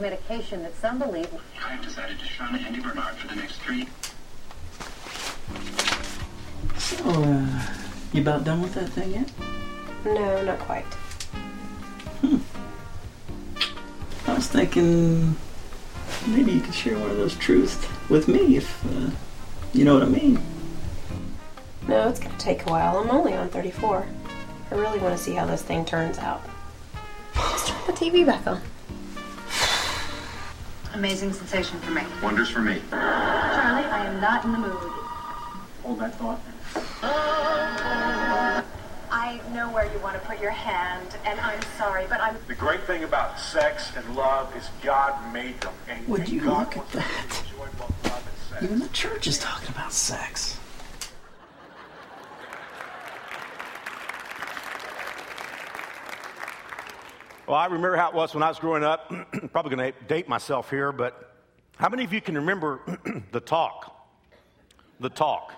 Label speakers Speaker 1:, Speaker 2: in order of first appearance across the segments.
Speaker 1: medication that some believe.
Speaker 2: I have decided to shun Andy Bernard for the next three.
Speaker 3: So, uh, you about done with that thing yet?
Speaker 4: No, not quite. Hmm.
Speaker 3: I was thinking maybe you could share one of those truths with me if, uh, you know what I mean.
Speaker 4: No, it's gonna take a while. I'm only on 34. I really want to see how this thing turns out. Let's turn the TV back on.
Speaker 1: Amazing sensation for me.
Speaker 2: Wonders for me.
Speaker 1: Charlie, I am not in the mood.
Speaker 2: Hold that thought.
Speaker 1: I know where you want to put your hand, and I'm sorry, but I'm.
Speaker 5: The great thing about sex and love is God made them. And
Speaker 3: Would
Speaker 5: and
Speaker 3: you
Speaker 5: God
Speaker 3: look at
Speaker 5: wants us to
Speaker 3: that?
Speaker 5: enjoy both love and sex.
Speaker 3: Even the church is talking about sex.
Speaker 5: Well, I remember how it was when I was growing up. Probably going to date myself here, but how many of you can remember the talk? The talk.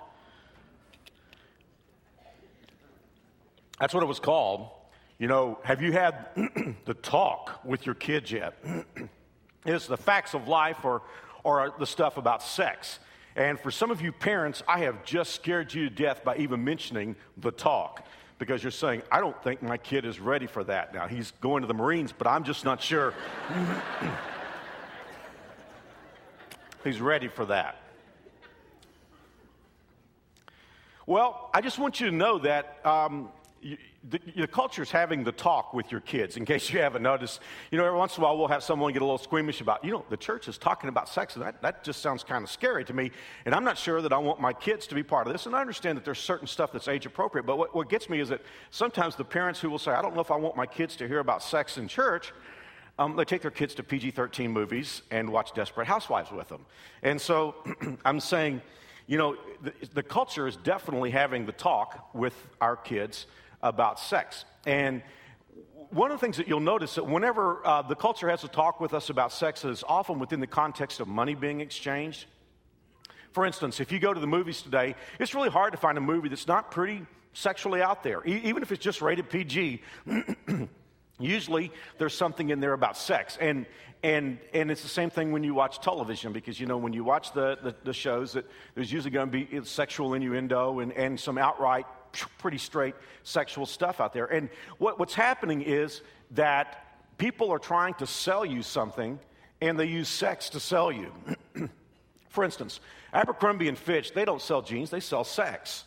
Speaker 5: That's what it was called. You know, have you had the talk with your kids yet? it's the facts of life or, or the stuff about sex. And for some of you parents, I have just scared you to death by even mentioning the talk because you're saying, I don't think my kid is ready for that. Now, he's going to the Marines, but I'm just not sure he's ready for that. Well, I just want you to know that um, the, the culture is having the talk with your kids. In case you haven't noticed, you know, every once in a while we'll have someone get a little squeamish about, you know, the church is talking about sex, and that, that just sounds kind of scary to me. And I'm not sure that I want my kids to be part of this. And I understand that there's certain stuff that's age appropriate, but what, what gets me is that sometimes the parents who will say, I don't know if I want my kids to hear about sex in church. Um, they take their kids to PG 13 movies and watch Desperate Housewives with them. And so I'm saying, you know, the, the culture is definitely having the talk with our kids about sex. And one of the things that you'll notice that whenever uh, the culture has a talk with us about sex, is often within the context of money being exchanged. For instance, if you go to the movies today, it's really hard to find a movie that's not pretty sexually out there, e- even if it's just rated PG. Usually, there's something in there about sex, and and and it's the same thing when you watch television because you know when you watch the the, the shows that there's usually going to be sexual innuendo and and some outright pretty straight sexual stuff out there. And what, what's happening is that people are trying to sell you something, and they use sex to sell you. For instance, Abercrombie and Fitch they don't sell jeans; they sell sex.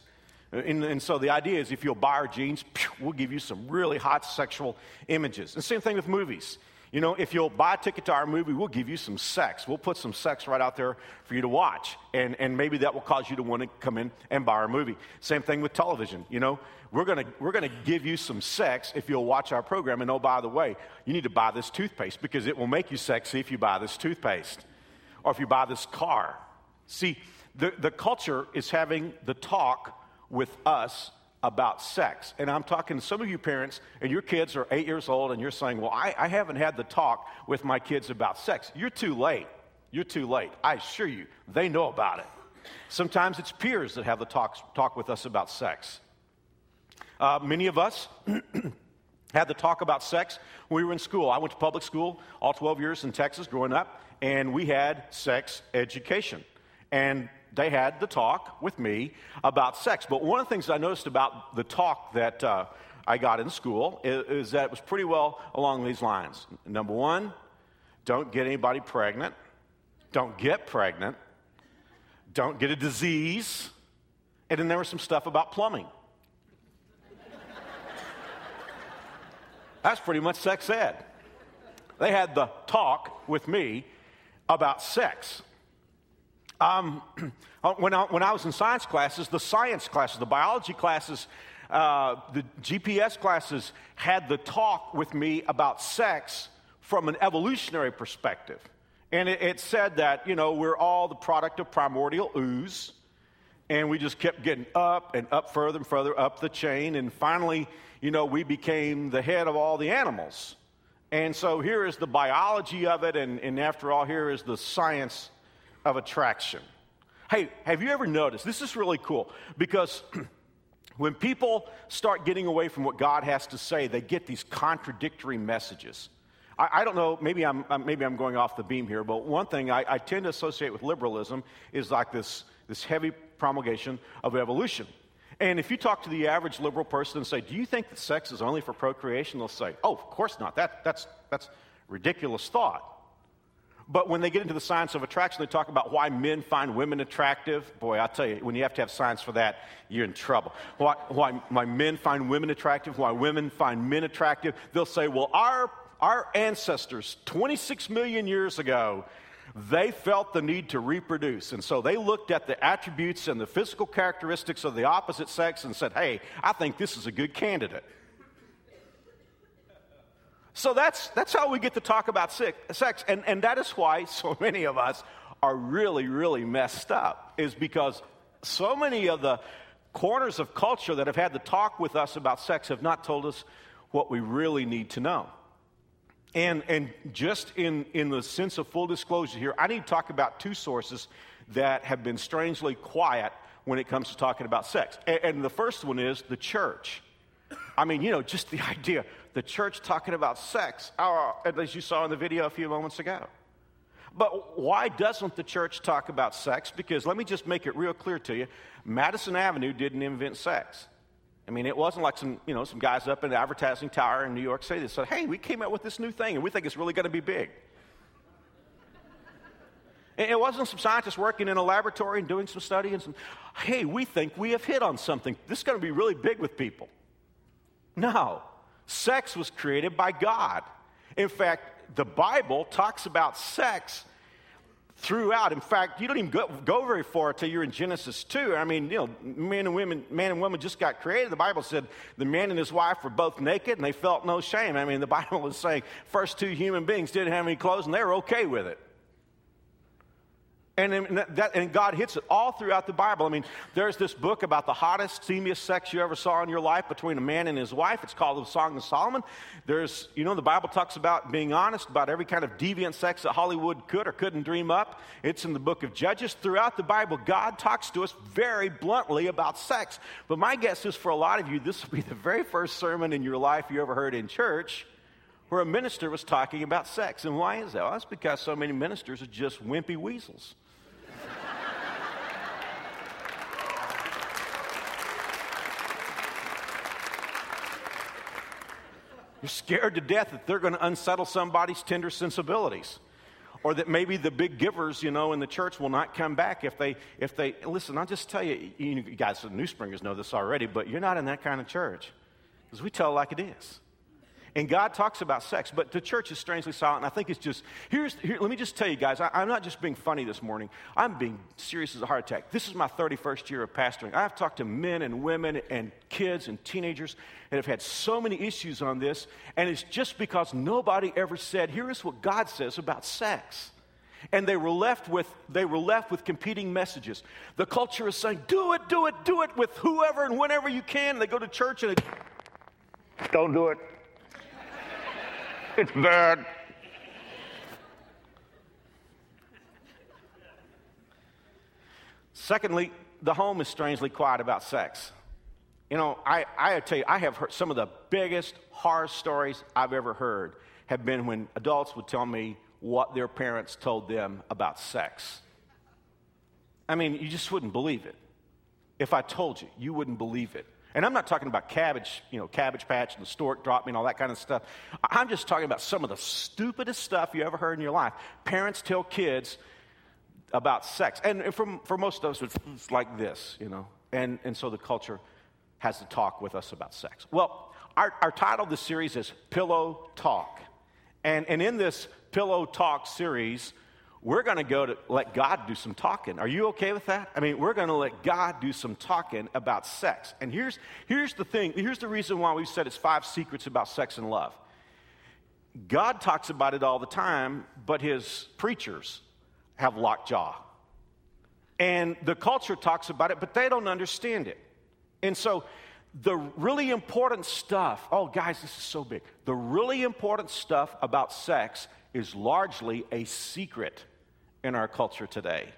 Speaker 5: And, and, so the idea is if you'll buy our jeans, we'll give you some really hot sexual images. And same thing with movies. You know, if you'll buy a ticket to our movie, we'll give you some sex. We'll put some sex right out there for you to watch. And, and maybe that will cause you to want to come in and buy our movie. Same thing with television. You know, we're going to we're to give you some sex if you'll watch our program. And oh, by the way, you need to buy this toothpaste because it will make you sexy if you buy this toothpaste or if you buy this car. See, the, the culture is having the talk with us about sex. And I'm talking to some of you parents, and your kids are eight years old, and you're saying, Well, I, I, haven't had the talk with my kids about sex. You're too late. You're too late. I assure you, they know about it. Sometimes it's peers that have the talk, talk with us about sex. Uh, many of us had the talk about sex when we were in school. I went to public school all 12 years in Texas growing up, and we had sex education. And they had the talk with me about sex. But one of the things I noticed about the talk that uh, I got in school is, is, that it was pretty well along these lines. Number one, don't get anybody pregnant. Don't get pregnant. Don't get a disease. And then there was some stuff about plumbing. That's pretty much sex ed. They had the talk with me about sex. Um, when, I, when I was in science classes, the science classes, the biology classes, uh, the GPS classes had the talk with me about sex from an evolutionary perspective. And it, it said that, you know, we're all the product of primordial ooze. And we just kept getting up and up further and further up the chain. And finally, you know, we became the head of all the animals. And so here is the biology of it. And, and after all, here is the science of attraction. Hey, have you ever noticed? This is really cool because when people start getting away from what God has to say, they get these contradictory messages. I, I don't know, maybe I'm, maybe I'm going off the beam here, but one thing I, I tend to associate with liberalism is like this, this heavy promulgation of evolution. And if you talk to the average liberal person and say, Do you think that sex is only for procreation? They'll say, Oh, of course not. That, that's, that's ridiculous thought. But when they get into the science of attraction, they talk about why men find women attractive. Boy, I tell you, when you have to have science for that, you're in trouble. Why, why, why men find women attractive, why women find men attractive. They'll say, well, our, our ancestors, 26 million years ago, they felt the need to reproduce. And so they looked at the attributes and the physical characteristics of the opposite sex and said, hey, I think this is a good candidate. So that's, that's how we get to talk about sex. And, and that is why so many of us are really, really messed up, is because so many of the corners of culture that have had to talk with us about sex have not told us what we really need to know. And, and just in, in the sense of full disclosure here, I need to talk about two sources that have been strangely quiet when it comes to talking about sex. And, and the first one is the church. I mean, you know, just the idea, the church talking about sex, uh, as you saw in the video a few moments ago. But why doesn't the church talk about sex? Because let me just make it real clear to you Madison Avenue didn't invent sex. I mean, it wasn't like some, you know, some guys up in the advertising tower in New York City that said, hey, we came out with this new thing and we think it's really going to be big. It wasn't some scientists working in a laboratory and doing some study and some, hey, we think we have hit on something. This is going to be really big with people. No. Sex was created by God. In fact, the Bible talks about sex throughout. In fact, you don't even go, go very far until you're in Genesis 2. I mean, you know, men and women, man and woman just got created. The Bible said the man and his wife were both naked and they felt no shame. I mean, the Bible was saying first two human beings didn't have any clothes and they were okay with it. And, that, and God hits it all throughout the Bible. I mean, there's this book about the hottest, steamiest sex you ever saw in your life between a man and his wife. It's called the Song of Solomon. There's, you know, the Bible talks about being honest about every kind of deviant sex that Hollywood could or couldn't dream up. It's in the book of Judges. Throughout the Bible, God talks to us very bluntly about sex. But my guess is for a lot of you, this will be the very first sermon in your life you ever heard in church where a minister was talking about sex. And why is that? Well, that's because so many ministers are just wimpy weasels. You're scared to death that they're going to unsettle somebody's tender sensibilities. Or that maybe the big givers, you know, in the church will not come back if they, if they, listen, I'll just tell you, you guys, the New Springers know this already, but you're not in that kind of church. Because we tell like it is. And God talks about sex, but the church is strangely silent. And I think it's just, here's, here, let me just tell you guys, I, am not just being funny this morning. I'm being serious as a heart attack. This is my 31st year of pastoring. I've talked to men and women and kids and teenagers that have had so many issues on this. And it's just because nobody ever said, here is what God says about sex. And they were left with, they were left with competing messages. The culture is saying, do it, do it, do it with whoever and whenever you can. They go to church and it, don't do it. It's bad. Secondly, the home is strangely quiet about sex. You know, I, I tell you, I have heard some of the biggest horror stories I've ever heard have been when adults would tell me what their parents told them about sex. I mean, you just wouldn't believe it. If I told you, you wouldn't believe it. And I'm not talking about cabbage, you know, cabbage patch and the stork drop me and all that kind of stuff. I'm just talking about some of the stupidest stuff you ever heard in your life. Parents tell kids about sex. And for, for most of us, it's like this, you know. And, and so the culture has to talk with us about sex. Well, our, our title of the series is Pillow Talk. And, and in this Pillow Talk series, we're going to go to let God do some talking. Are you okay with that? I mean, we're going to let God do some talking about sex. And here's, here's the thing here's the reason why we said it's five secrets about sex and love. God talks about it all the time, but his preachers have lockjaw. And the culture talks about it, but they don't understand it. And so, the really important stuff, oh, guys, this is so big. The really important stuff about sex is largely a secret in our culture today?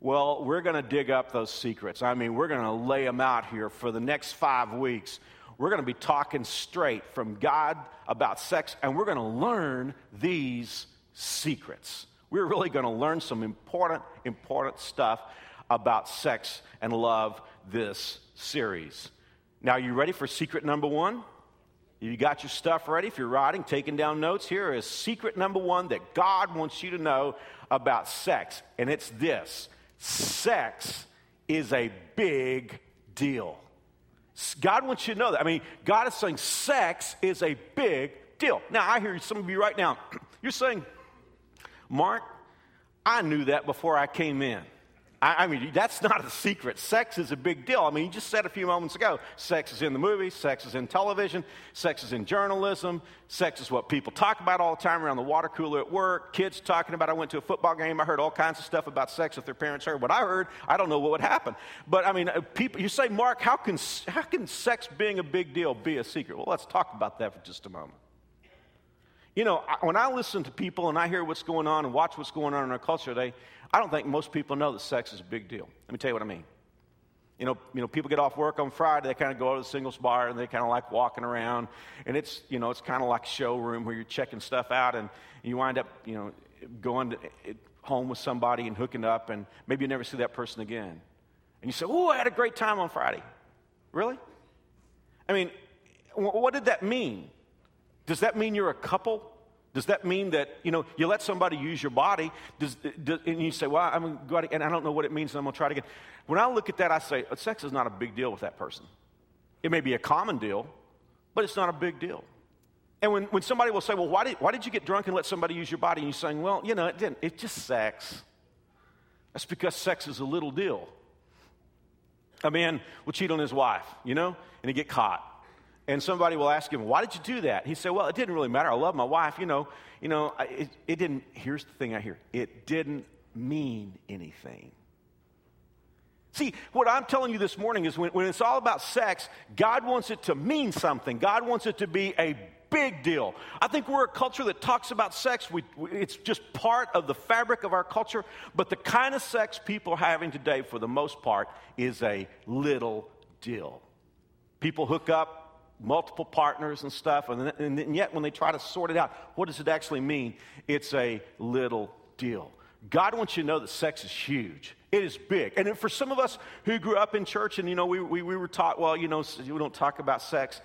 Speaker 5: Well, we're going to dig up those secrets. I mean, we're going to lay them out here for the next five weeks. we're going to be talking straight from God about sex, and we're going to learn these secrets. We're really going to learn some important, important stuff about sex and love this series. Now, you ready for secret number one? You got your stuff ready? If you're writing, taking down notes, here is secret number one that God wants you to know about sex. And it's this sex is a big deal. God wants you to know that. I mean, God is saying sex is a big deal. Now, I hear some of you right now, you're saying, Mark, I knew that before I came in. I, I, mean, that's not a secret. Sex is a big deal. I mean, you just said a few moments ago sex is in the movies, sex is in television, sex is in journalism, sex is what people talk about all the time around the water cooler at work. Kids talking about, I went to a football game, I heard all kinds of stuff about sex if their parents heard what I heard. I don't know what would happen. But I mean, uh, people, you say, Mark, how can, how can sex being a big deal be a secret? Well, let's talk about that for just a moment. You know, when I listen to people and I hear what's going on and watch what's going on in our culture today, I don't think most people know that sex is a big deal. Let me tell you what I mean. You know, you know, people get off work on Friday, they kind of go to the singles bar and they kind of like walking around. And it's, you know, it's kind of like showroom where you're checking stuff out and you wind up, you know, going to, eh, home with somebody and hooking up and maybe you never see that person again. And you say, oh, I had a great time on Friday. Really? I mean, what did that mean? Does that mean you're a couple? Does that mean that, you know, you let somebody use your body, does, does, and you say, well, I'm going to and I don't know what it means, and I'm going to try it again. When I look at that, I say, sex is not a big deal with that person. It may be a common deal, but it's not a big deal. And when, when somebody will say, well, why did, why did you get drunk and let somebody use your body? And you're saying, well, you know, it didn't. It's just sex. That's because sex is a little deal. A man will cheat on his wife, you know, and he get caught and somebody will ask him, Why did you do that? He said, Well, it didn't really matter. I love my wife. You know, you know it, it didn't, here's the thing I hear it didn't mean anything. See, what I'm telling you this morning is when, when it's all about sex, God wants it to mean something. God wants it to be a big deal. I think we're a culture that talks about sex. We, it's just part of the fabric of our culture. But the kind of sex people are having today, for the most part, is a little deal. People hook up, multiple partners and stuff, and, and yet when they try to sort it out, what does it actually mean? It's a little deal. God wants you to know that sex is huge. It is big. And for some of us who grew up in church and, you know, we, we, we were taught, well, you know, we don't talk about sex.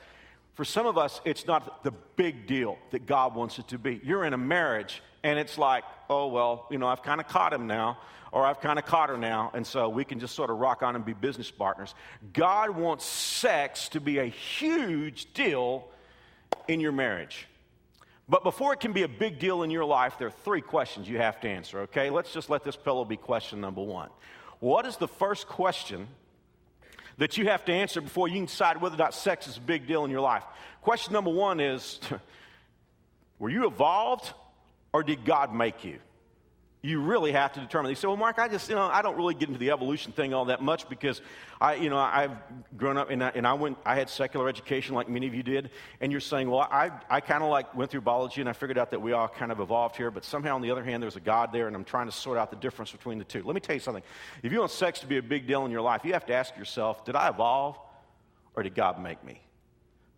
Speaker 5: For some of us, it's not the big deal that God wants it to be. You're in a marriage and it's like, oh, well, you know, I've kind of caught him now or I've kind of caught her now, and so we can just sort of rock on and be business partners. God wants sex to be a huge deal in your marriage. But before it can be a big deal in your life, there are three questions you have to answer, okay? Let's just let this pillow be question number one. What is the first question that you have to answer before you can decide whether or not sex is a big deal in your life? Question number one is Were you evolved or did God make you? You really have to determine. You say, well, Mark, I just, you know, I don't really get into the evolution thing all that much because I, you know, I've grown up and I, and I went, I had secular education like many of you did. And you're saying, well, I, I kind of like went through biology and I figured out that we all kind of evolved here, but somehow on the other hand, there's a God there and I'm trying to sort out the difference between the two. Let me tell you something. If you want sex to be a big deal in your life, you have to ask yourself, did I evolve or did God make me?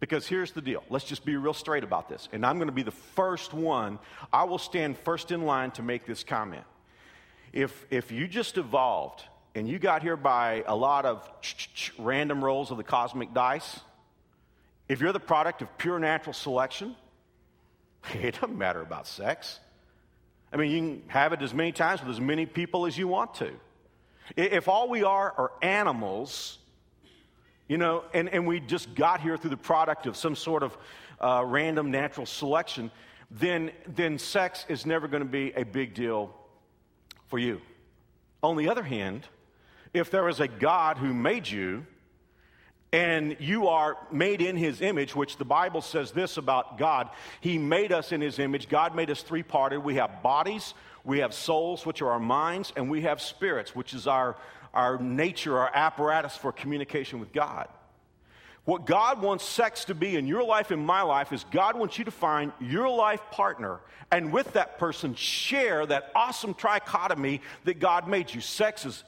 Speaker 5: Because here's the deal. Let's just be real straight about this. And I'm going to be the first one. I will stand first in line to make this comment. If, if you just evolved and you got here by a lot of random rolls of the cosmic dice, if you're the product of pure natural selection, it doesn't matter about sex. I mean, you can have it as many times with as many people as you want to. If all we are are animals, you know, and, and we just got here through the product of some sort of uh, random natural selection, then, then sex is never going to be a big deal for you. On the other hand, if there is a God who made you, and you are made in his image, which the Bible says this about God. He made us in his image. God made us three parted. We have bodies, we have souls, which are our minds, and we have spirits, which is our, our nature, our apparatus for communication with God. What God wants sex to be in your life and my life is God wants you to find your life partner and with that person share that awesome trichotomy that God made you. Sex is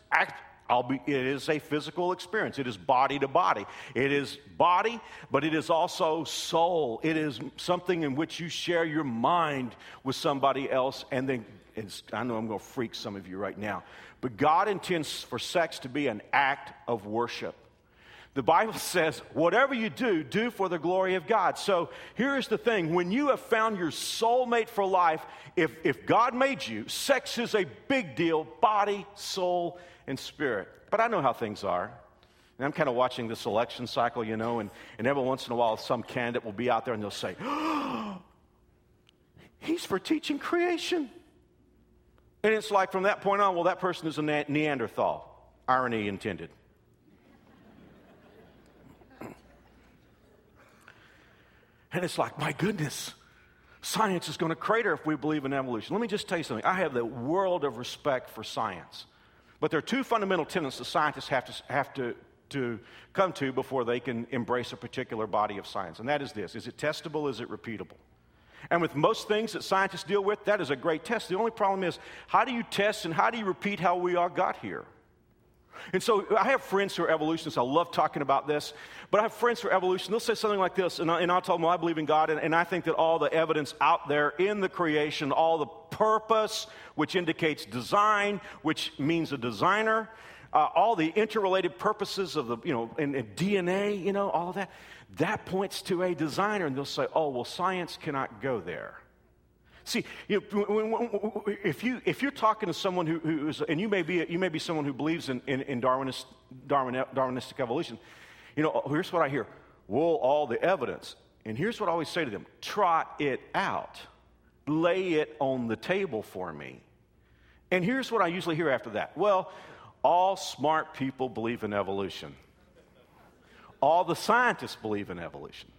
Speaker 5: I'll be, it is a physical experience. It is body to body. It is body, but it is also soul. It is something in which you share your mind with somebody else. And then, I know I'm going to freak some of you right now, but God intends for sex to be an act of worship. The Bible says, whatever you do, do for the glory of God. So here's the thing when you have found your soulmate for life, if, if God made you, sex is a big deal body, soul, and spirit. But I know how things are. And I'm kind of watching this election cycle, you know, and, and every once in a while some candidate will be out there and they'll say, oh, He's for teaching creation. And it's like from that point on, well, that person is a Neanderthal. Irony intended. And it's like, my goodness, science is going to crater if we believe in evolution. Let me just tell you something. I have the world of respect for science. But there are two fundamental tenets that scientists have to, have to, to come to before they can embrace a particular body of science. And that is this Is it testable? Is it repeatable? And with most things that scientists deal with, that is a great test. The only problem is how do you test and how do you repeat how we all got here? And so I have friends who are evolutionists. I love talking about this. But I have friends who are evolutionists. They'll say something like this, and, I, and I'll tell them, well, I believe in God, and, and I think that all the evidence out there in the creation, all the purpose, which indicates design, which means a designer, uh, all the interrelated purposes of the, you know, and, and DNA, you know, all of that, that points to a designer. And they'll say, oh, well, science cannot go there. See, you know, if, you, if you're talking to someone who, who is, and you may be, you may be someone who believes in, in, in Darwinist, Darwin, Darwinistic evolution, you know, oh, here's what I hear. Well, all the evidence. And here's what I always say to them trot it out, lay it on the table for me. And here's what I usually hear after that. Well, all smart people believe in evolution. All the scientists believe in evolution.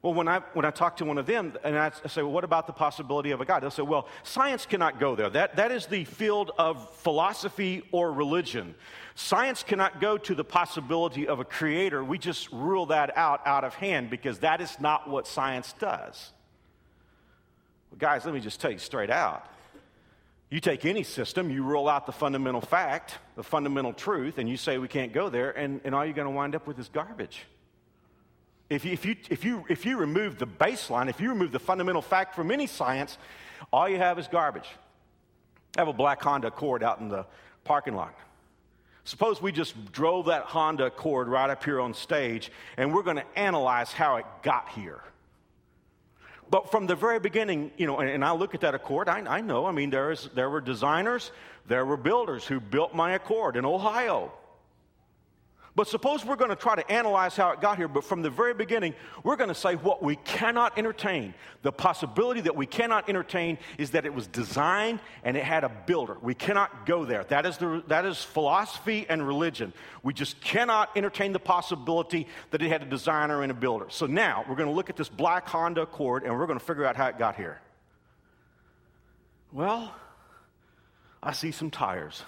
Speaker 5: Well, when I, when I talk to one of them and I say, well, what about the possibility of a God? They'll say, well, science cannot go there. That, that is the field of philosophy or religion. Science cannot go to the possibility of a creator. We just rule that out out of hand because that is not what science does. Well, guys, let me just tell you straight out. You take any system, you rule out the fundamental fact, the fundamental truth, and you say we can't go there, and, and all you're going to wind up with is garbage. If you, if, you, if, you, if you remove the baseline, if you remove the fundamental fact from any science, all you have is garbage. I have a black Honda Accord out in the parking lot. Suppose we just drove that Honda Accord right up here on stage, and we're going to analyze how it got here. But from the very beginning, you know, and, and I look at that Accord, I, I know, I mean, there, is, there were designers, there were builders who built my Accord in Ohio. But suppose we're going to try to analyze how it got here, but from the very beginning, we're going to say what we cannot entertain. The possibility that we cannot entertain is that it was designed and it had a builder. We cannot go there. That is, the, that is philosophy and religion. We just cannot entertain the possibility that it had a designer and a builder. So now we're going to look at this black Honda Accord and we're going to figure out how it got here. Well, I see some tires.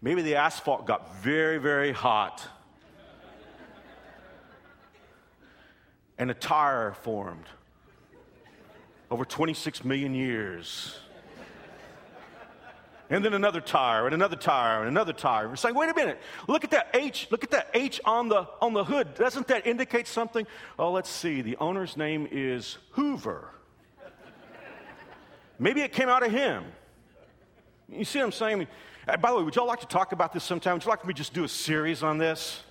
Speaker 5: Maybe the asphalt got very, very hot. and a tire formed over 26 million years. And then another tire, and another tire, and another tire. We're saying, wait a minute, look at that H, look at that H on the, on the hood. Doesn't that indicate something? Oh, let's see. The owner's name is Hoover. Maybe it came out of him. You see what I'm saying? Uh, by the way, would y'all like to talk about this sometime? Would you like me to just do a series on this?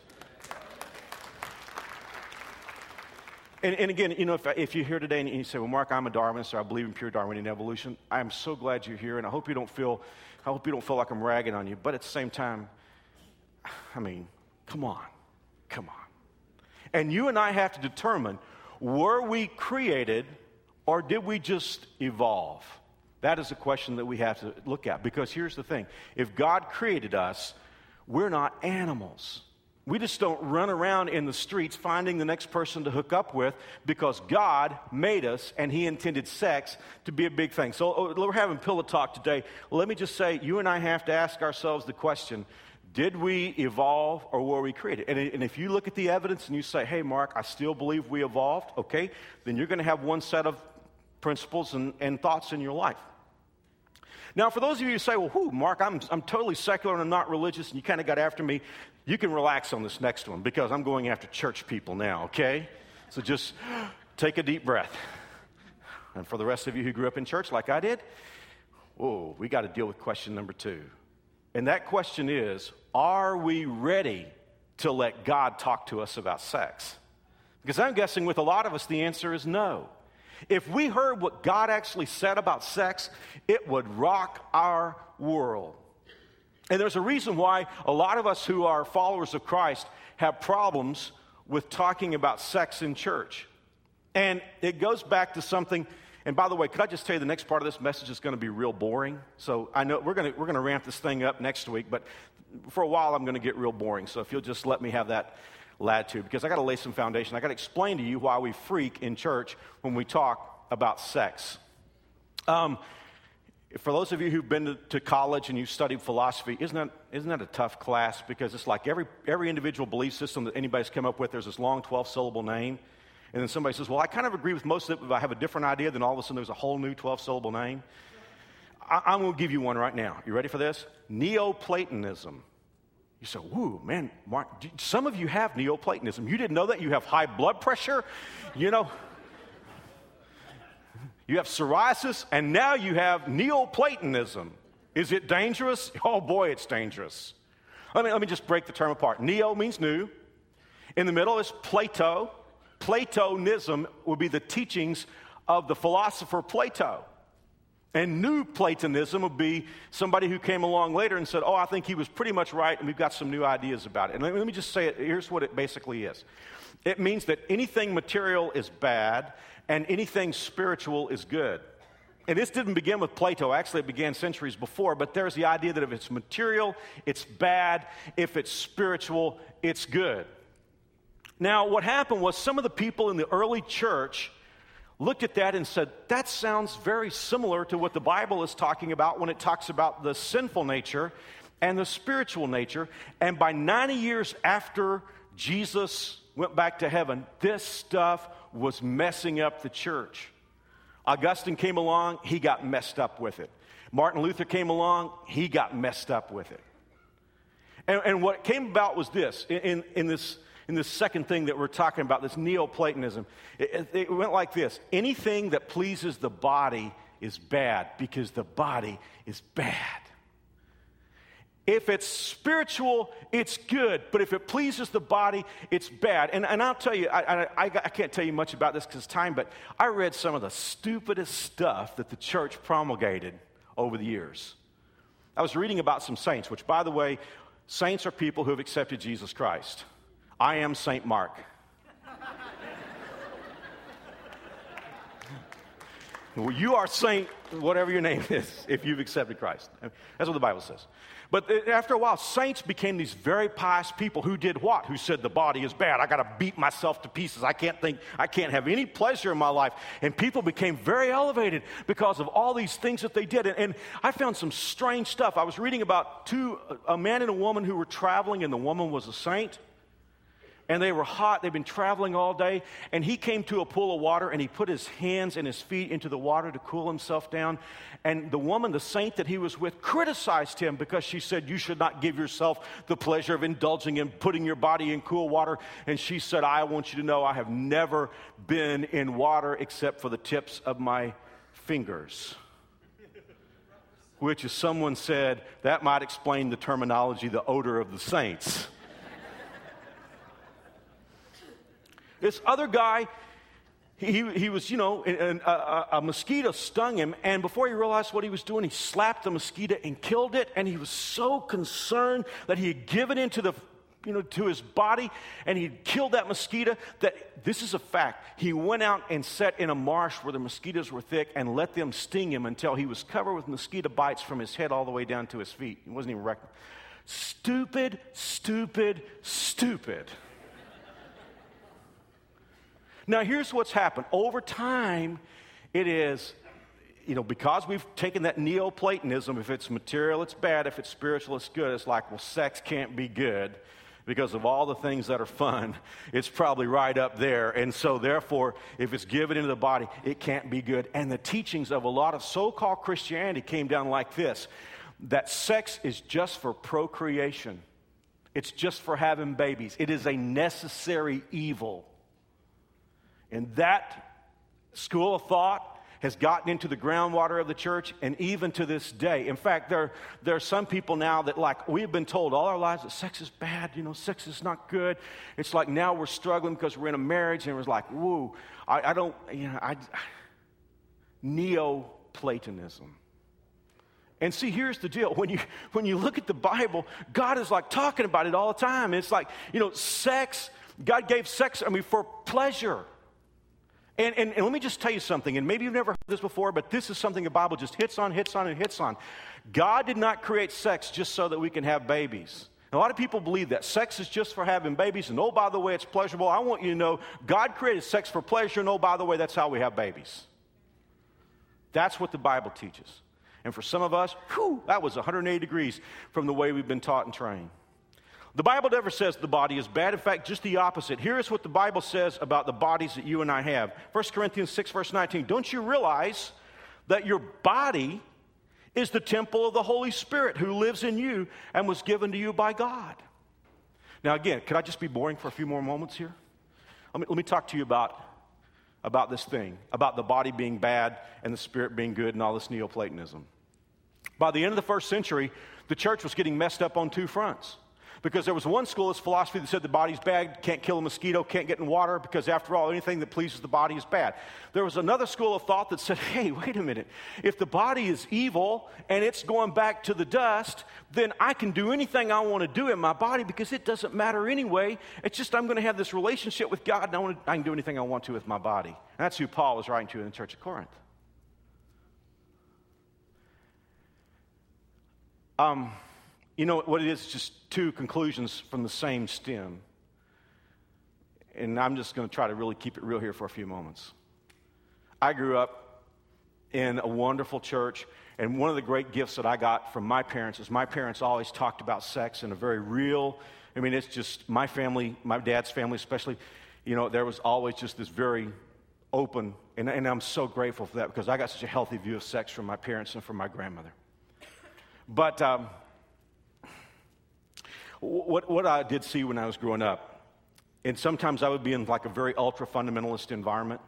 Speaker 5: And, and, again, you know, if, if, you're here today and you say, well, Mark, I'm a Darwinist, or I believe in pure Darwinian evolution, I'm so glad you're here, and I hope you don't feel, I hope you don't feel like I'm ragging on you. But at the same time, I mean, come on, come on. And you and I have to determine, were we created, or did we just evolve? That is a question that we have to look at because here's the thing if God created us, we're not animals. We just don't run around in the streets finding the next person to hook up with because God made us and He intended sex to be a big thing. So oh, we're having pillow talk today. Let me just say, you and I have to ask ourselves the question did we evolve or were we created? And, and if you look at the evidence and you say, hey, Mark, I still believe we evolved, okay, then you're going to have one set of principles and, and thoughts in your life. Now, for those of you who say, well, whoo, Mark, I'm, I'm totally secular and I'm not religious, and you kind of got after me, you can relax on this next one because I'm going after church people now, okay? So just take a deep breath. And for the rest of you who grew up in church like I did, whoa, we got to deal with question number two. And that question is Are we ready to let God talk to us about sex? Because I'm guessing with a lot of us, the answer is no. If we heard what God actually said about sex, it would rock our world. And there's a reason why a lot of us who are followers of Christ have problems with talking about sex in church. And it goes back to something. And by the way, could I just tell you the next part of this message is going to be real boring? So I know we're going to, we're going to ramp this thing up next week, but for a while I'm going to get real boring. So if you'll just let me have that latitude, because I got to lay some foundation. I got to explain to you why we freak in church when we talk about sex. Um, for those of you who've been to, to, college and you've studied philosophy, isn't that, isn't that a tough class? Because it's like every, every individual belief system that anybody's come up with, there's this long 12 syllable name. And then somebody says, Well, I kind of agree with most of it, but I have a different idea. Then all of a sudden there's a whole new 12 syllable name. I, I'm going to give you one right now. You ready for this? Neoplatonism. You say, Woo, man, Mark, some of you have Neoplatonism. You didn't know that? You have high blood pressure, you know. You have psoriasis, and now you have Neoplatonism. Is it dangerous? Oh boy, it's dangerous. Let me, let me just break the term apart. Neo means new. In the middle is Plato. Platonism would be the teachings of the philosopher Plato. And new Platonism would be somebody who came along later and said, Oh, I think he was pretty much right, and we've got some new ideas about it. And let me just say it here's what it basically is it means that anything material is bad, and anything spiritual is good. And this didn't begin with Plato, actually, it began centuries before, but there's the idea that if it's material, it's bad. If it's spiritual, it's good. Now, what happened was some of the people in the early church looked at that and said, That sounds very similar to what the Bible is talking about when it talks about the sinful nature and the spiritual nature. And by 90 years after Jesus went back to heaven, this stuff was messing up the church. Augustine came along, he got messed up with it. Martin Luther came along, he got messed up with it. And, and what came about was this in, in this in this second thing that we're talking about, this Neoplatonism. It, it went like this anything that pleases the body is bad because the body is bad. If it's spiritual, it's good. But if it pleases the body, it's bad. And, and I'll tell you, I, I, I can't tell you much about this because time, but I read some of the stupidest stuff that the church promulgated over the years. I was reading about some saints, which, by the way, saints are people who have accepted Jesus Christ. I am St. Mark. well, you are Saint, whatever your name is, if you've accepted Christ. That's what the Bible says. But after a while, saints became these very pious people who did what? Who said the body is bad. I got to beat myself to pieces. I can't think, I can't have any pleasure in my life. And people became very elevated because of all these things that they did. And, and I found some strange stuff. I was reading about two, a man and a woman who were traveling, and the woman was a saint and they were hot. They'd been traveling all day. And he came to a pool of water and he put his hands and his feet into the water to cool himself down. And the woman, the saint that he was with, criticized him because she said, You should not give yourself the pleasure of indulging in putting your body in cool water. And she said, I want you to know I have never been in water except for the tips of my fingers. Which, as someone said, that might explain the terminology, the odor of the saints. This other guy, he, he was, you know, a, a, uh, uh, a, mosquito stung him, and before he realized what he was doing, he slapped the mosquito and killed it. And he was so concerned that he had given into the, you know, to his body, and he'd killed that mosquito. That this is a fact. He went out and sat in a marsh where the mosquitoes were thick and let them sting him until he was covered with mosquito bites from his head all the way down to his feet. He wasn't even reckoning. Stupid, stupid, stupid. Now, here's what's happened. Over time, it is, you know, because we've taken that Neoplatonism, if it's material, it's bad. If it's spiritual, it's good. It's like, well, sex can't be good because of all the things that are fun, it's probably right up there. And so, therefore, if it's given into the body, it can't be good. And the teachings of a lot of so called Christianity came down like this that sex is just for procreation, it's just for having babies, it is a necessary evil. And that school of thought has gotten into the groundwater of the church and even to this day. In fact, there, there are some people now that, like, we've been told all our lives that sex is bad, you know, sex is not good. It's like now we're struggling because we're in a marriage and it's like, woo, I, I don't, you know, I, Neoplatonism. And see, here's the deal. When you, when you look at the Bible, God is like talking about it all the time. It's like, you know, sex, God gave sex, I mean, for pleasure. And, and, and, let me just tell you something, and maybe you've never heard this before, but this is something the Bible just hits on, hits on, and hits on. God did not create sex just so that we can have babies. A lot of people believe that sex is just for having babies, and oh, by the way, it's pleasurable. I want you to know God created sex for pleasure, and oh, by the way, that's how we have babies. That's what the Bible teaches. And for some of us, whew, that was 180 degrees from the way we've been taught and trained. The Bible never says the body is bad. In fact, just the opposite. Here is what the Bible says about the bodies that you and I have 1 Corinthians 6, verse 19. Don't you realize that your body is the temple of the Holy Spirit who lives in you and was given to you by God? Now, again, could I just be boring for a few more moments here? Let me, let me talk to you about, about this thing, about the body being bad and the spirit being good and all this Neoplatonism. By the end of the first century, the church was getting messed up on two fronts. Because there was one school of philosophy that said the body's bad, can't kill a mosquito, can't get in water, because after all, anything that pleases the body is bad. There was another school of thought that said, hey, wait a minute. If the body is evil and it's going back to the dust, then I can do anything I want to do in my body because it doesn't matter anyway. It's just I'm going to have this relationship with God and I, want to, I can do anything I want to with my body. And that's who Paul was writing to in the church of Corinth. Um, you know what it is? Just two conclusions from the same stem. And I'm just going to try to really keep it real here for a few moments. I grew up in a wonderful church, and one of the great gifts that I got from my parents is my parents always talked about sex in a very real, I mean, it's just my family, my dad's family especially, you know, there was always just this very open, and, and I'm so grateful for that because I got such a healthy view of sex from my parents and from my grandmother. But um, what, what I did see when I was growing up, and sometimes I would be in like a very ultra fundamentalist environment.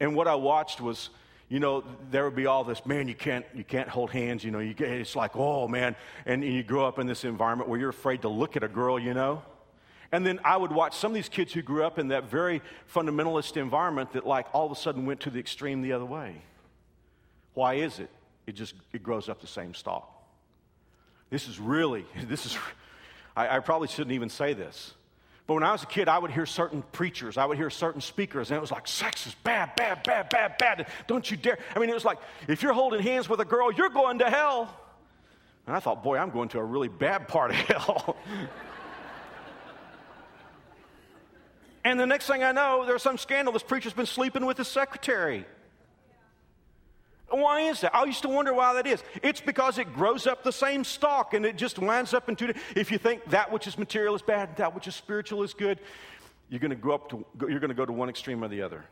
Speaker 5: And what I watched was, you know, there would be all this, man, you can't, you can't hold hands, you know, you get, it's like, oh man, and, and you grow up in this environment where you're afraid to look at a girl, you know. And then I would watch some of these kids who grew up in that very fundamentalist environment that like all of a sudden went to the extreme the other way. Why is it? It just, it grows up the same stalk. This is really, this is, I, I probably shouldn't even say this. But when I was a kid, I would hear certain preachers, I would hear certain speakers, and it was like, sex is bad, bad, bad, bad, bad. Don't you dare. I mean, it was like, if you're holding hands with a girl, you're going to hell. And I thought, boy, I'm going to a really bad part of hell. and the next thing I know, there's some scandal. This preacher's been sleeping with his secretary. Why is that? I used to wonder why that is. It's because it grows up the same stalk and it just winds up into. If you think that which is material is bad, that which is spiritual is good, you're going to go up to you're going to go to one extreme or the other.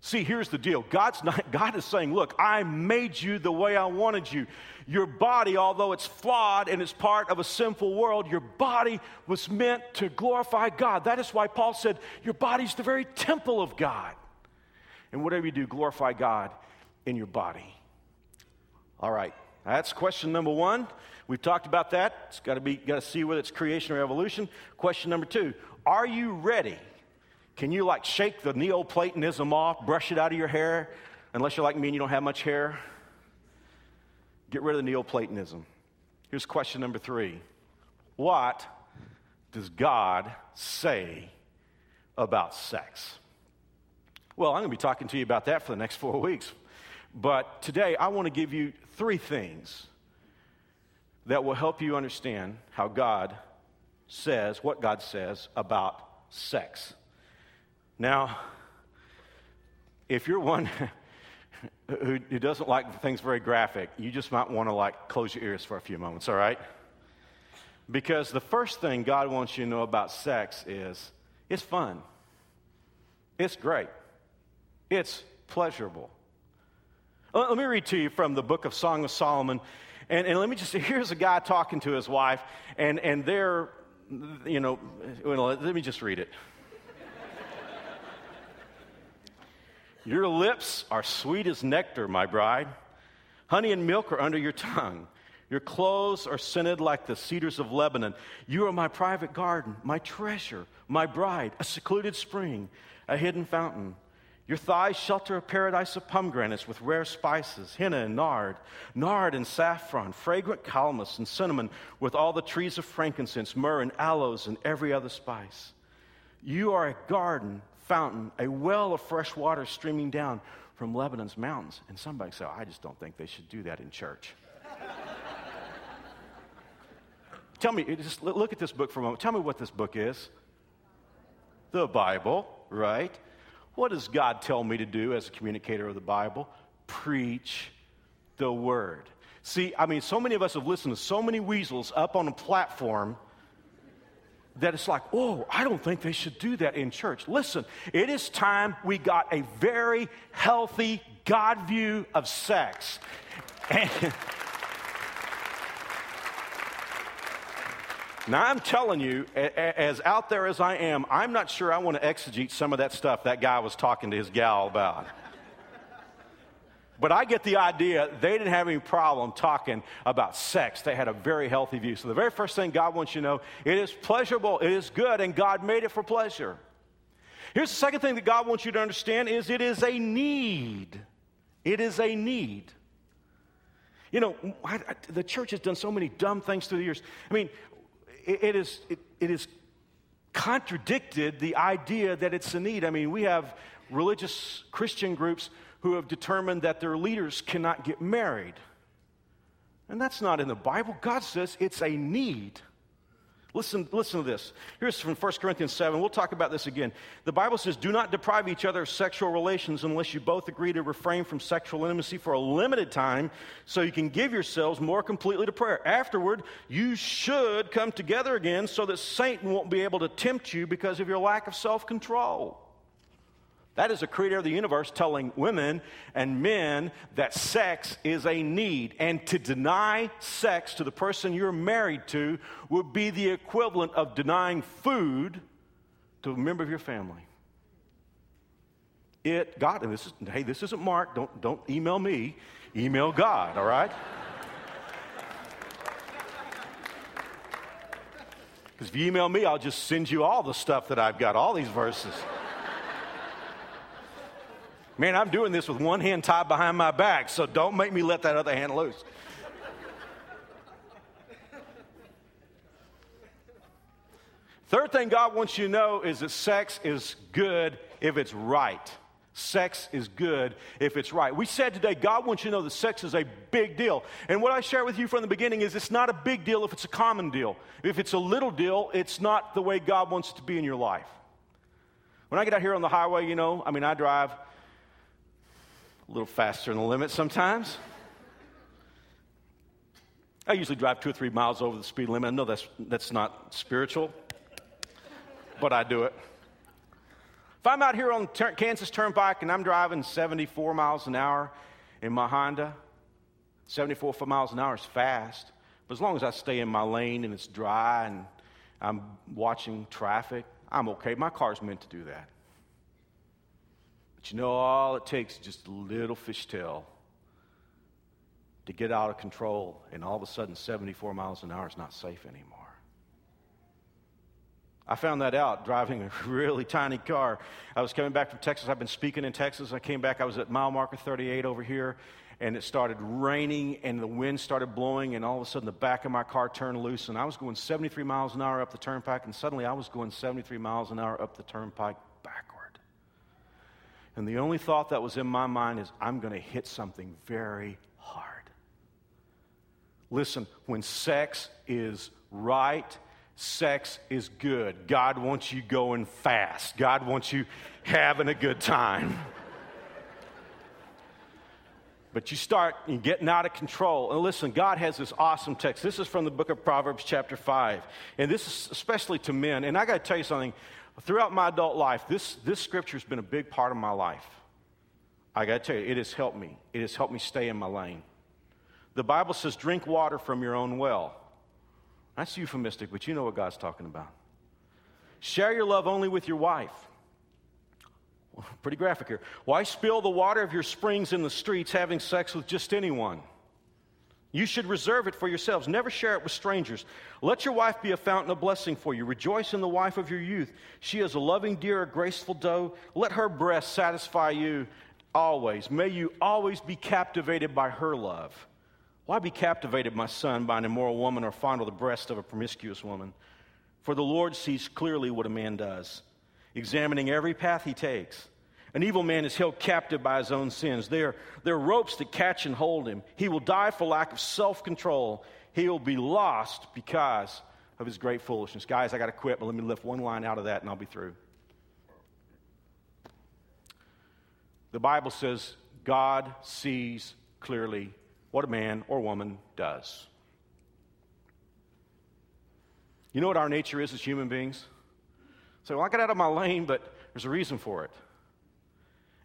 Speaker 5: See, here's the deal. God's not, God is saying, Look, I made you the way I wanted you. Your body, although it's flawed and it's part of a sinful world, your body was meant to glorify God. That is why Paul said, Your body's the very temple of God. And whatever you do, glorify God in your body. All right, that's question number one. We've talked about that. It's got to be got to see whether it's creation or evolution. Question number two: Are you ready? Can you like shake the Neoplatonism off, brush it out of your hair? Unless you're like me and you don't have much hair, get rid of the Neoplatonism. Here's question number three: What does God say about sex? Well, I'm going to be talking to you about that for the next four weeks. But today, I want to give you three things that will help you understand how God says, what God says about sex. Now, if you're one who, doesn't like things very graphic, you just might want to like close your ears for a few moments, all right? Because the first thing God wants you to know about sex is it's fun, it's great, it's pleasurable. Let me read to you from the book of Song of Solomon. And, and let me just here's a guy talking to his wife, and, and they're, you know, let me just read it. Your lips are sweet as nectar, my bride. Honey and milk are under your tongue. Your clothes are scented like the cedars of Lebanon. You are my private garden, my treasure, my bride, a secluded spring, a hidden fountain. Your thighs shelter a paradise of pomegranates with rare spices, henna and nard, nard and saffron, fragrant calamus and cinnamon, with all the trees of frankincense, myrrh and aloes, and every other spice. You are a garden, fountain, a well of fresh water streaming down from Lebanon's mountains. And somebody said, I just don't think they should do that in church. Tell me, just look at this book for a moment. Tell me what this book is. The Bible, right? What does God tell me to do as a communicator of the Bible? Preach the word. See, I mean, so many of us have listened to so many weasels up on a platform that it's like, oh, I don't think they should do that in church. Listen, it is time we got a very healthy God view of sex. And Now, I'm telling you, as out there as I am, I'm not sure I want to exegete some of that stuff that guy was talking to his gal about. But I get the idea they didn't have any problem talking about sex. They had a very healthy view. So the very first thing God wants you to know, it is pleasurable, it is good, and God made it for pleasure. Here's the second thing that God wants you to understand is it is a need. It is a need. You know, I, I, the church has done so many dumb things through the years. I mean, it, is, it, it is contradicted the idea that it's a need. I mean, we have religious Christian groups who have determined that their leaders cannot get married. And that's not in the Bible. God says it's a need. Listen, listen to this. Here's from 1 Corinthians 7. We'll talk about this again. The Bible says, Do not deprive each other of sexual relations unless you both agree to refrain from sexual intimacy for a limited time so you can give yourselves more completely to prayer. Afterward, you should come together again so that Satan won't be able to tempt you because of your lack of self control. That is a creator of the universe telling women and men that sex is a need. And to deny sex to the person you're married to would be the equivalent of denying food to a member of your family. It, God, and this is, hey, this isn't Mark, don't, don't email me, email God, all right? Because if you email me, I'll just send you all the stuff that I've got, all these verses. Man, I'm doing this with one hand tied behind my back, so don't make me let that other hand loose. Third thing God wants you to know is that sex is good if it's right. Sex is good if it's right. We said today, God wants you to know that sex is a big deal. And what I shared with you from the beginning is it's not a big deal if it's a common deal. If it's a little deal, it's not the way God wants it to be in your life. When I get out here on the highway, you know, I mean, I drive a little faster than the limit sometimes. I usually drive two or three miles over the speed limit. I know that's, that's not spiritual, but I do it. If I'm out here on Ter- Kansas Turnpike and I'm driving 74 miles an hour in my Honda, 74 miles an hour is fast. But as long as I stay in my lane and it's dry and I'm watching traffic, I'm okay. My car's meant to do that. But you know, all it takes is just a little fishtail to get out of control, and all of a sudden, 74 miles an hour is not safe anymore. I found that out driving a really tiny car. I was coming back from Texas. I've been speaking in Texas. I came back. I was at mile marker 38 over here, and it started raining, and the wind started blowing, and all of a sudden, the back of my car turned loose, and I was going 73 miles an hour up the turnpike, and suddenly I was going 73 miles an hour up the turnpike and the only thought that was in my mind is, I'm going to hit something very hard. Listen, when sex is right, sex is good. God wants you going fast, God wants you having a good time. But you start getting out of control. And listen, God has this awesome text. This is from the book of Proverbs, chapter 5. And this is especially to men. And I got to tell you something. Throughout my adult life, this, this scripture has been a big part of my life. I got to tell you, it has helped me. It has helped me stay in my lane. The Bible says, drink water from your own well. That's euphemistic, but you know what God's talking about. Share your love only with your wife. Pretty graphic here. Why spill the water of your springs in the streets having sex with just anyone? You should reserve it for yourselves. Never share it with strangers. Let your wife be a fountain of blessing for you. Rejoice in the wife of your youth. She is a loving deer, a graceful doe. Let her breast satisfy you always. May you always be captivated by her love. Why be captivated, my son, by an immoral woman or fondle the breast of a promiscuous woman? For the Lord sees clearly what a man does examining every path he takes. An evil man is held captive by his own sins. There, there are ropes that catch and hold him. He will die for lack of self control. He will be lost because of his great foolishness. Guys, I got to quit, but let me lift one line out of that and I'll be through. The Bible says God sees clearly what a man or woman does. You know what our nature is as human beings? Say, well, I got out of my lane, but there's a reason for it.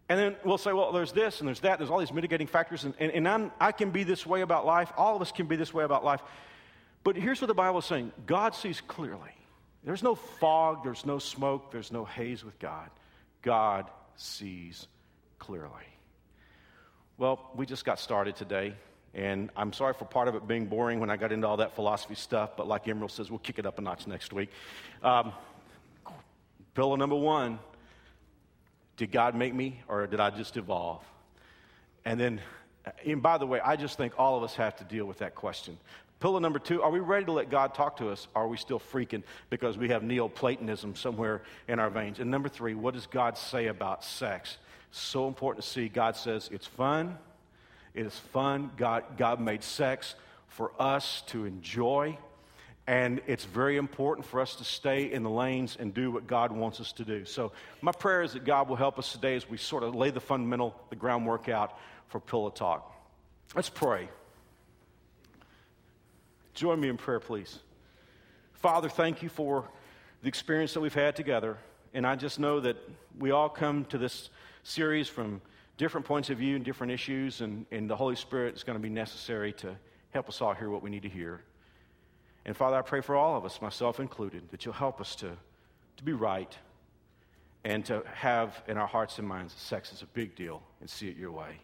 Speaker 5: And then we'll say, well, there's this and there's that, there's all these mitigating factors, and, and, and i can be this way about life. All of us can be this way about life. But here's what the Bible is saying God sees clearly. There's no fog, there's no smoke, there's no haze with God. God sees clearly. Well, we just got started today, and I'm sorry for part of it being boring when I got into all that philosophy stuff, but like Emeril says, we'll kick it up a notch next week. Um, Pillar number one Did God make me or did I just evolve? And then, and by the way, I just think all of us have to deal with that question. Pillar number two Are we ready to let God talk to us? Are we still freaking because we have Neoplatonism somewhere in our veins? And number three, what does God say about sex? So important to see. God says it's fun. It is fun. God, God made sex for us to enjoy. And it's very important for us to stay in the lanes and do what God wants us to do. So, my prayer is that God will help us today as we sort of lay the fundamental, the groundwork out for Pillow Talk. Let's pray. Join me in prayer, please. Father, thank you for the experience that we've had together. And I just know that we all come to this series from different points of view and different issues, and, and the Holy Spirit is going to be necessary to help us all hear what we need to hear. And Father, I pray for all of us, myself included, that you'll help us to, to be right and to have in our hearts and minds that sex is a big deal and see it your way.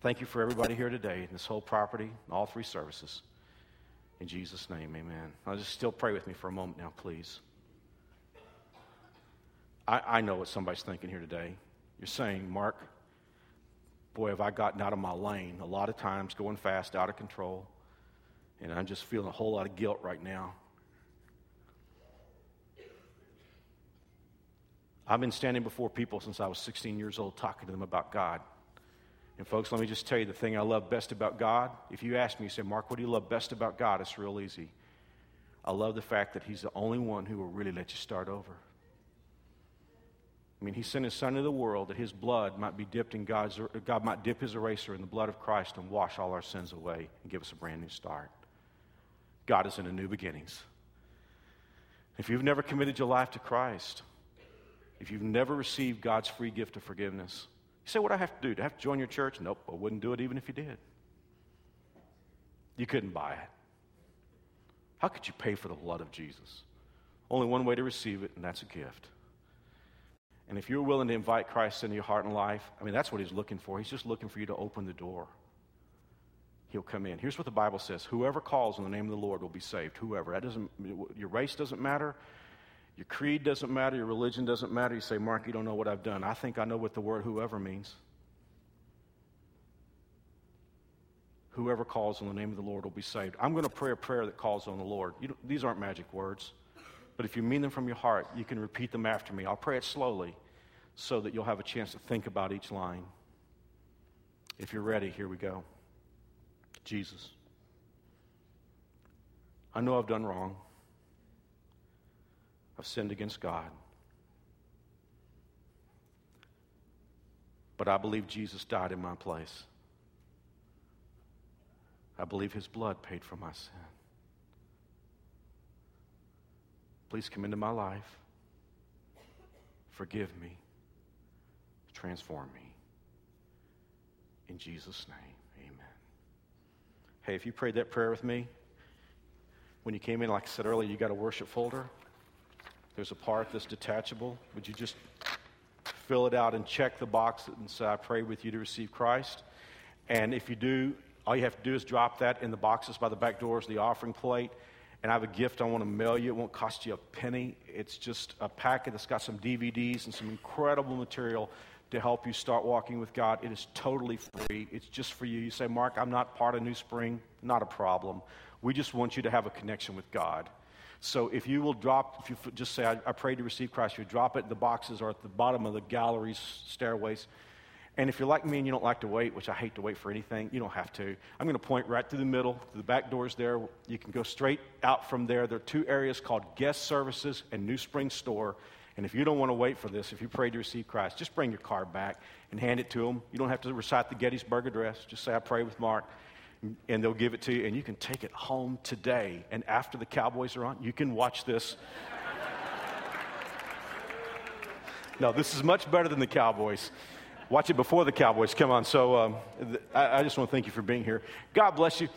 Speaker 5: Thank you for everybody here today in this whole property, all three services. In Jesus' name, amen. I'll just still pray with me for a moment now, please. I, I know what somebody's thinking here today. You're saying, Mark, boy, have I gotten out of my lane a lot of times, going fast, out of control. And I'm just feeling a whole lot of guilt right now. I've been standing before people since I was 16 years old talking to them about God. And, folks, let me just tell you the thing I love best about God. If you ask me, you say, Mark, what do you love best about God? It's real easy. I love the fact that He's the only one who will really let you start over. I mean, He sent His Son into the world that His blood might be dipped in God's, God might dip His eraser in the blood of Christ and wash all our sins away and give us a brand new start. God is in a new beginnings. If you've never committed your life to Christ, if you've never received God's free gift of forgiveness, you say, What do I have to do? Do I have to join your church? Nope, I wouldn't do it even if you did. You couldn't buy it. How could you pay for the blood of Jesus? Only one way to receive it, and that's a gift. And if you're willing to invite Christ into your heart and life, I mean, that's what he's looking for. He's just looking for you to open the door he'll come in. Here's what the Bible says Whoever calls on the name of the Lord will be saved. Whoever. That doesn't, your race doesn't matter. Your creed doesn't matter. Your religion doesn't matter. You say, Mark, you don't know what I've done. I think I know what the word whoever means. Whoever calls on the name of the Lord will be saved. I'm going to pray a prayer that calls on the Lord. these aren't magic words, but if you mean them from your heart, you can repeat them after me. I'll pray it slowly so that you'll have a chance to think about each line. If you're ready, here we go. Jesus. I know I've done wrong. I've sinned against God. But I believe Jesus died in my place. I believe his blood paid for my sin. Please come into my life. Forgive me. Transform me. In Jesus' name, amen. Hey, if you prayed that prayer with me, when you came in, like I said earlier, you got a worship folder. There's a part that's detachable. Would you just fill it out and check the box and say, I pray with you to receive Christ? And if you do, all you have to do is drop that in the boxes by the back doors, the offering plate. And I have a gift I want to mail you. It won't cost you a penny. It's just a packet that's got some DVDs and some incredible material to help you start walking with God. It is totally free. It's just for you. You say, Mark, I'm not part of New Spring. Not a problem. We just want you to have a connection with God. So if you will drop, if you just say, I, I pray to receive Christ, you drop it the boxes are at the bottom of the galleries, stairways. And if you're like me and you don't like to wait, which I hate to wait for anything, you don't have to. I'm going to point right through the middle, the back doors there. You can go straight out from there. There are two areas called guest services and New Spring Store. And if you don't want to wait for this, if you pray to receive Christ, just bring your card back and hand it to them. You don't have to recite the Gettysburg Address. Just say, I pray with Mark and they'll give it to you, and you can take it home today. And after the Cowboys are on, you can watch this. no, this is much better than the Cowboys. Watch it before the Cowboys come on. So um, I, I just want to thank you for being here. God bless you.